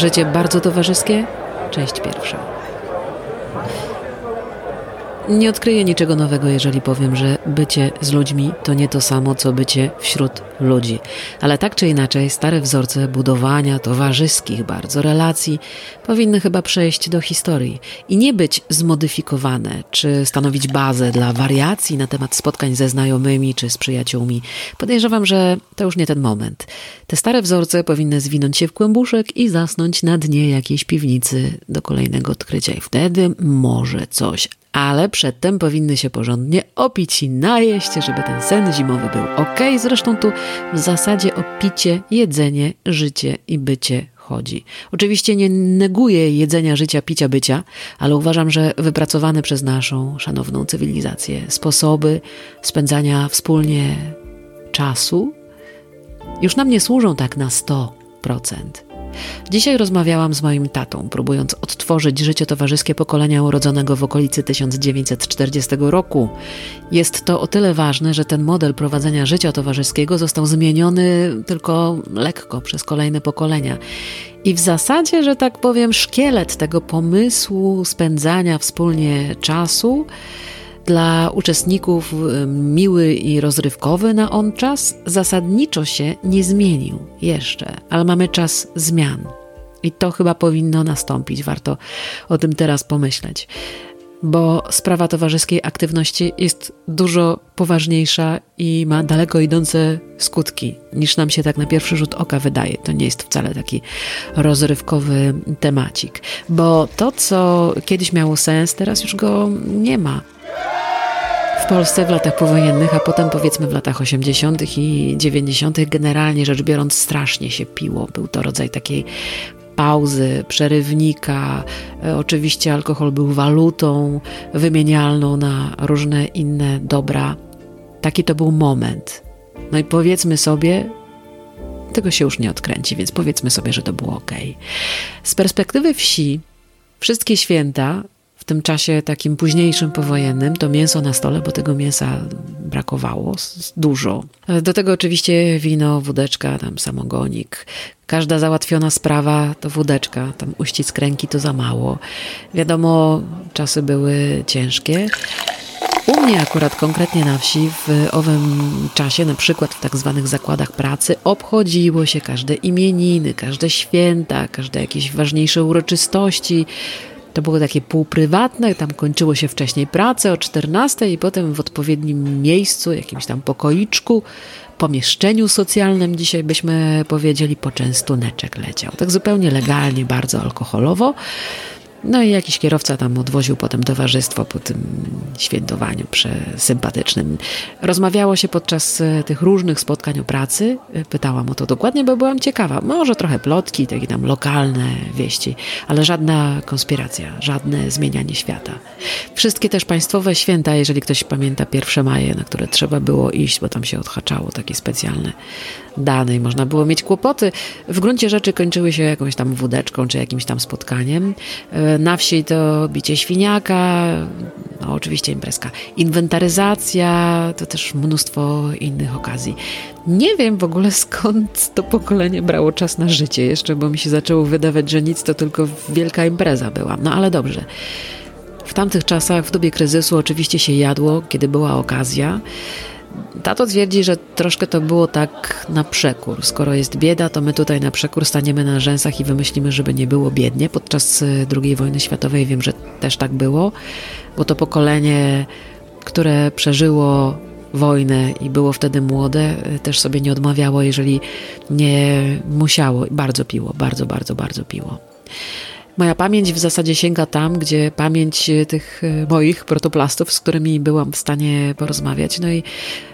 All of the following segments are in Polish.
Życie bardzo towarzyskie? Część pierwsza. Nie odkryję niczego nowego, jeżeli powiem, że bycie z ludźmi to nie to samo, co bycie wśród ludzi. Ale tak czy inaczej, stare wzorce budowania towarzyskich bardzo relacji powinny chyba przejść do historii i nie być zmodyfikowane, czy stanowić bazę dla wariacji na temat spotkań ze znajomymi czy z przyjaciółmi. Podejrzewam, że to już nie ten moment. Te stare wzorce powinny zwinąć się w kłębuszek i zasnąć na dnie jakiejś piwnicy do kolejnego odkrycia i wtedy może coś ale przedtem powinny się porządnie opić i najeść, żeby ten sen zimowy był ok. Zresztą tu w zasadzie o picie, jedzenie, życie i bycie chodzi. Oczywiście nie neguję jedzenia, życia, picia, bycia, ale uważam, że wypracowane przez naszą szanowną cywilizację sposoby spędzania wspólnie czasu już nam nie służą tak na 100%. Dzisiaj rozmawiałam z moim tatą, próbując odtworzyć życie towarzyskie pokolenia urodzonego w okolicy 1940 roku. Jest to o tyle ważne, że ten model prowadzenia życia towarzyskiego został zmieniony tylko lekko przez kolejne pokolenia. I w zasadzie, że tak powiem, szkielet tego pomysłu spędzania wspólnie czasu dla uczestników miły i rozrywkowy na on czas zasadniczo się nie zmienił jeszcze, ale mamy czas zmian. I to chyba powinno nastąpić. Warto o tym teraz pomyśleć, bo sprawa towarzyskiej aktywności jest dużo poważniejsza i ma daleko idące skutki niż nam się tak na pierwszy rzut oka wydaje. To nie jest wcale taki rozrywkowy temacik, bo to, co kiedyś miało sens, teraz już go nie ma. Polsce w latach powojennych, a potem powiedzmy w latach 80. i 90., generalnie rzecz biorąc, strasznie się piło. Był to rodzaj takiej pauzy, przerywnika. E, oczywiście alkohol był walutą wymienialną na różne inne dobra. Taki to był moment. No i powiedzmy sobie, tego się już nie odkręci, więc powiedzmy sobie, że to było ok. Z perspektywy wsi, wszystkie święta tym czasie takim późniejszym powojennym to mięso na stole, bo tego mięsa brakowało dużo. Do tego oczywiście wino, wódeczka, tam samogonik. Każda załatwiona sprawa to wódeczka, tam uścisk ręki to za mało. Wiadomo, czasy były ciężkie. U mnie akurat konkretnie na wsi w owym czasie, na przykład w tak zwanych zakładach pracy, obchodziło się każde imieniny, każde święta, każde jakieś ważniejsze uroczystości. To było takie półprywatne, tam kończyło się wcześniej pracę o 14 i potem w odpowiednim miejscu, jakimś tam pokoiczku, pomieszczeniu socjalnym, dzisiaj byśmy powiedzieli, poczęstuneczek leciał. Tak zupełnie legalnie, bardzo alkoholowo. No i jakiś kierowca tam odwoził potem towarzystwo po tym świętowaniu sympatycznym. Rozmawiało się podczas e, tych różnych spotkań o pracy. E, pytałam o to dokładnie, bo byłam ciekawa. Może trochę plotki, takie tam lokalne wieści, ale żadna konspiracja, żadne zmienianie świata. Wszystkie też państwowe święta, jeżeli ktoś pamięta pierwsze maje, na które trzeba było iść, bo tam się odhaczało takie specjalne dane i można było mieć kłopoty. W gruncie rzeczy kończyły się jakąś tam wódeczką czy jakimś tam spotkaniem. Na wsi to bicie świniaka, no oczywiście imprezka. Inwentaryzacja, to też mnóstwo innych okazji. Nie wiem w ogóle skąd to pokolenie brało czas na życie jeszcze, bo mi się zaczęło wydawać, że nic to tylko wielka impreza była. No ale dobrze. W tamtych czasach, w dobie kryzysu, oczywiście się jadło, kiedy była okazja. Tato twierdzi, że troszkę to było tak na przekór. Skoro jest bieda, to my tutaj na przekór staniemy na rzęsach i wymyślimy, żeby nie było biednie. Podczas y, II wojny światowej wiem, że też tak było, bo to pokolenie, które przeżyło wojnę i było wtedy młode, y, też sobie nie odmawiało, jeżeli nie musiało. Bardzo piło, bardzo, bardzo, bardzo piło. Moja pamięć w zasadzie sięga tam, gdzie pamięć e, tych e, moich protoplastów, z którymi byłam w stanie porozmawiać. No i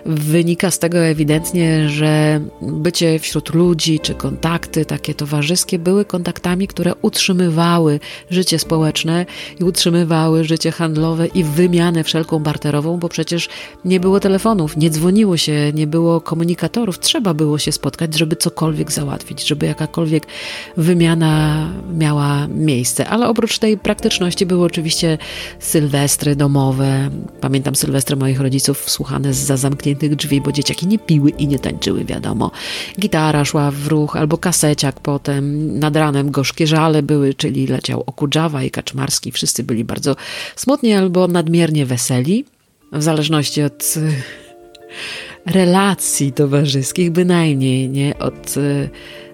wynika z tego ewidentnie, że bycie wśród ludzi, czy kontakty takie towarzyskie były kontaktami, które utrzymywały życie społeczne i utrzymywały życie handlowe i wymianę wszelką barterową, bo przecież nie było telefonów, nie dzwoniło się, nie było komunikatorów. Trzeba było się spotkać, żeby cokolwiek załatwić, żeby jakakolwiek wymiana miała miejsce miejsce, ale oprócz tej praktyczności były oczywiście sylwestry domowe. Pamiętam sylwestry moich rodziców słuchane z zamkniętych drzwi, bo dzieciaki nie piły i nie tańczyły, wiadomo. Gitara szła w ruch, albo kaseciak potem. Nad ranem gorzkie żale były, czyli leciał Okudżawa i Kaczmarski. Wszyscy byli bardzo smutni albo nadmiernie weseli, w zależności od relacji towarzyskich, bynajmniej nie od y,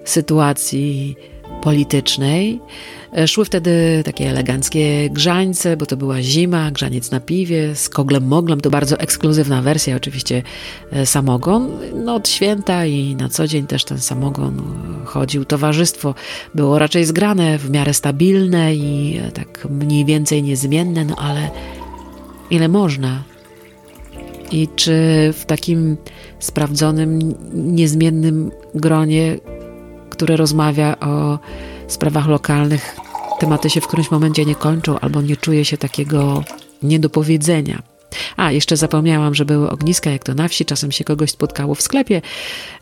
sytuacji politycznej. E, szły wtedy takie eleganckie grzańce, bo to była zima, grzaniec na piwie, z koglem moglem, to bardzo ekskluzywna wersja, oczywiście e, samogon. No od święta i na co dzień też ten samogon e, chodził. Towarzystwo było raczej zgrane, w miarę stabilne i tak mniej więcej niezmienne, no ale ile można i czy w takim sprawdzonym, niezmiennym gronie, które rozmawia o sprawach lokalnych, tematy się w którymś momencie nie kończą albo nie czuje się takiego niedopowiedzenia. A, jeszcze zapomniałam, że były ogniska, jak to na wsi. Czasem się kogoś spotkało w sklepie.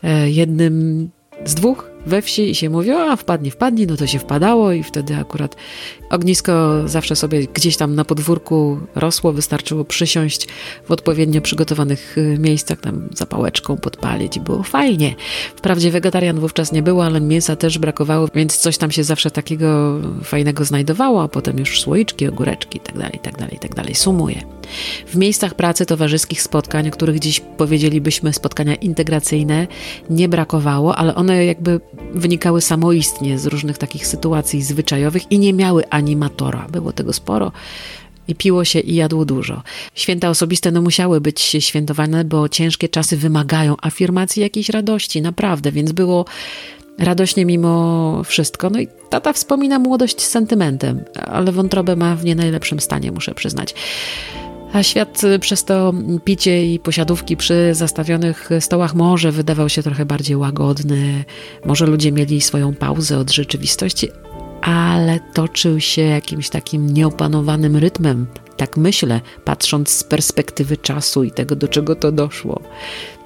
E, jednym z dwóch we wsi i się mówiło, a wpadnie, wpadnie, no to się wpadało i wtedy akurat ognisko zawsze sobie gdzieś tam na podwórku rosło, wystarczyło przysiąść w odpowiednio przygotowanych y, miejscach, tam zapałeczką podpalić i było fajnie. Wprawdzie wegetarian wówczas nie było, ale mięsa też brakowało, więc coś tam się zawsze takiego fajnego znajdowało, a potem już słoiczki, ogóreczki itd., itd., itd. Sumuję. W miejscach pracy, towarzyskich spotkań, których dziś powiedzielibyśmy spotkania integracyjne, nie brakowało, ale one jakby wynikały samoistnie z różnych takich sytuacji zwyczajowych i nie miały animatora. Było tego sporo. I piło się i jadło dużo. Święta osobiste no musiały być świętowane, bo ciężkie czasy wymagają afirmacji jakiejś radości, naprawdę, więc było radośnie mimo wszystko. No i tata wspomina młodość z sentymentem, ale wątrobę ma w nie najlepszym stanie, muszę przyznać. A świat y, przez to picie i posiadówki przy zastawionych stołach może wydawał się trochę bardziej łagodny, może ludzie mieli swoją pauzę od rzeczywistości, ale toczył się jakimś takim nieopanowanym rytmem. Tak myślę, patrząc z perspektywy czasu i tego, do czego to doszło.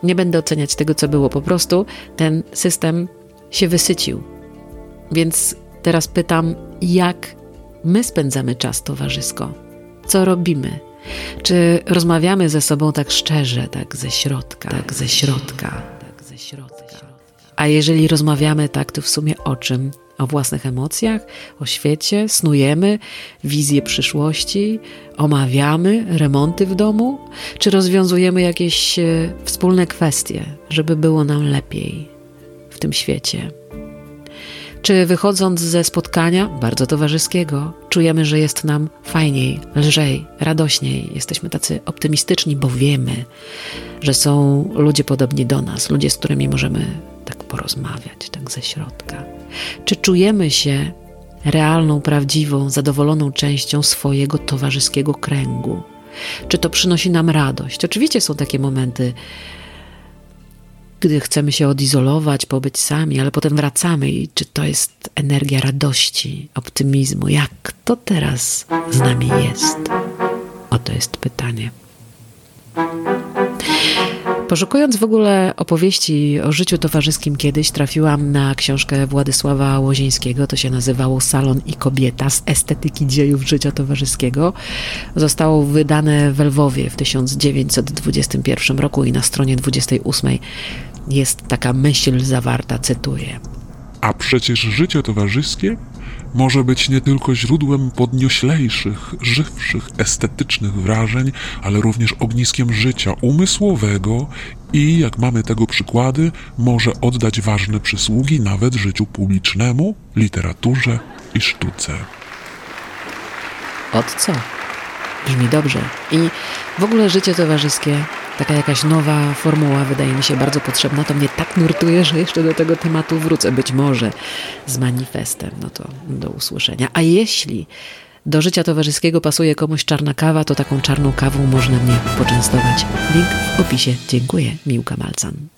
Nie będę oceniać tego, co było. Po prostu ten system się wysycił. Więc teraz pytam, jak my spędzamy czas towarzysko? Co robimy? Czy rozmawiamy ze sobą tak szczerze, tak ze środka, tak ze środka, tak ze środka? A jeżeli rozmawiamy tak, to w sumie o czym? O własnych emocjach, o świecie, snujemy? Wizję przyszłości, omawiamy remonty w domu, czy rozwiązujemy jakieś e, wspólne kwestie, żeby było nam lepiej w tym świecie? Czy wychodząc ze spotkania, bardzo towarzyskiego, czujemy, że jest nam fajniej, lżej, radośniej, jesteśmy tacy optymistyczni, bo wiemy, że są ludzie podobni do nas, ludzie, z którymi możemy tak porozmawiać, tak ze środka. Czy czujemy się realną, prawdziwą, zadowoloną częścią swojego towarzyskiego kręgu? Czy to przynosi nam radość? Oczywiście są takie momenty, gdy chcemy się odizolować, pobyć sami, ale potem wracamy i czy to jest energia radości, optymizmu? Jak to teraz z nami jest? Oto jest pytanie. Poszukując w ogóle opowieści o życiu towarzyskim kiedyś, trafiłam na książkę Władysława Łozińskiego. To się nazywało Salon i kobieta z estetyki dziejów życia towarzyskiego. Zostało wydane w Lwowie w 1921 roku i na stronie 28 jest taka myśl zawarta, cytuję. A przecież życie towarzyskie może być nie tylko źródłem podnioślejszych, żywszych, estetycznych wrażeń, ale również ogniskiem życia umysłowego i, jak mamy tego przykłady, może oddać ważne przysługi nawet życiu publicznemu, literaturze i sztuce. Od co? Brzmi dobrze. I w ogóle życie towarzyskie taka jakaś nowa formuła wydaje mi się bardzo potrzebna. To mnie tak nurtuje, że jeszcze do tego tematu wrócę, być może z manifestem. No to do usłyszenia. A jeśli do życia towarzyskiego pasuje komuś czarna kawa, to taką czarną kawą można mnie poczęstować. Link w opisie. Dziękuję. Miłka Malcan.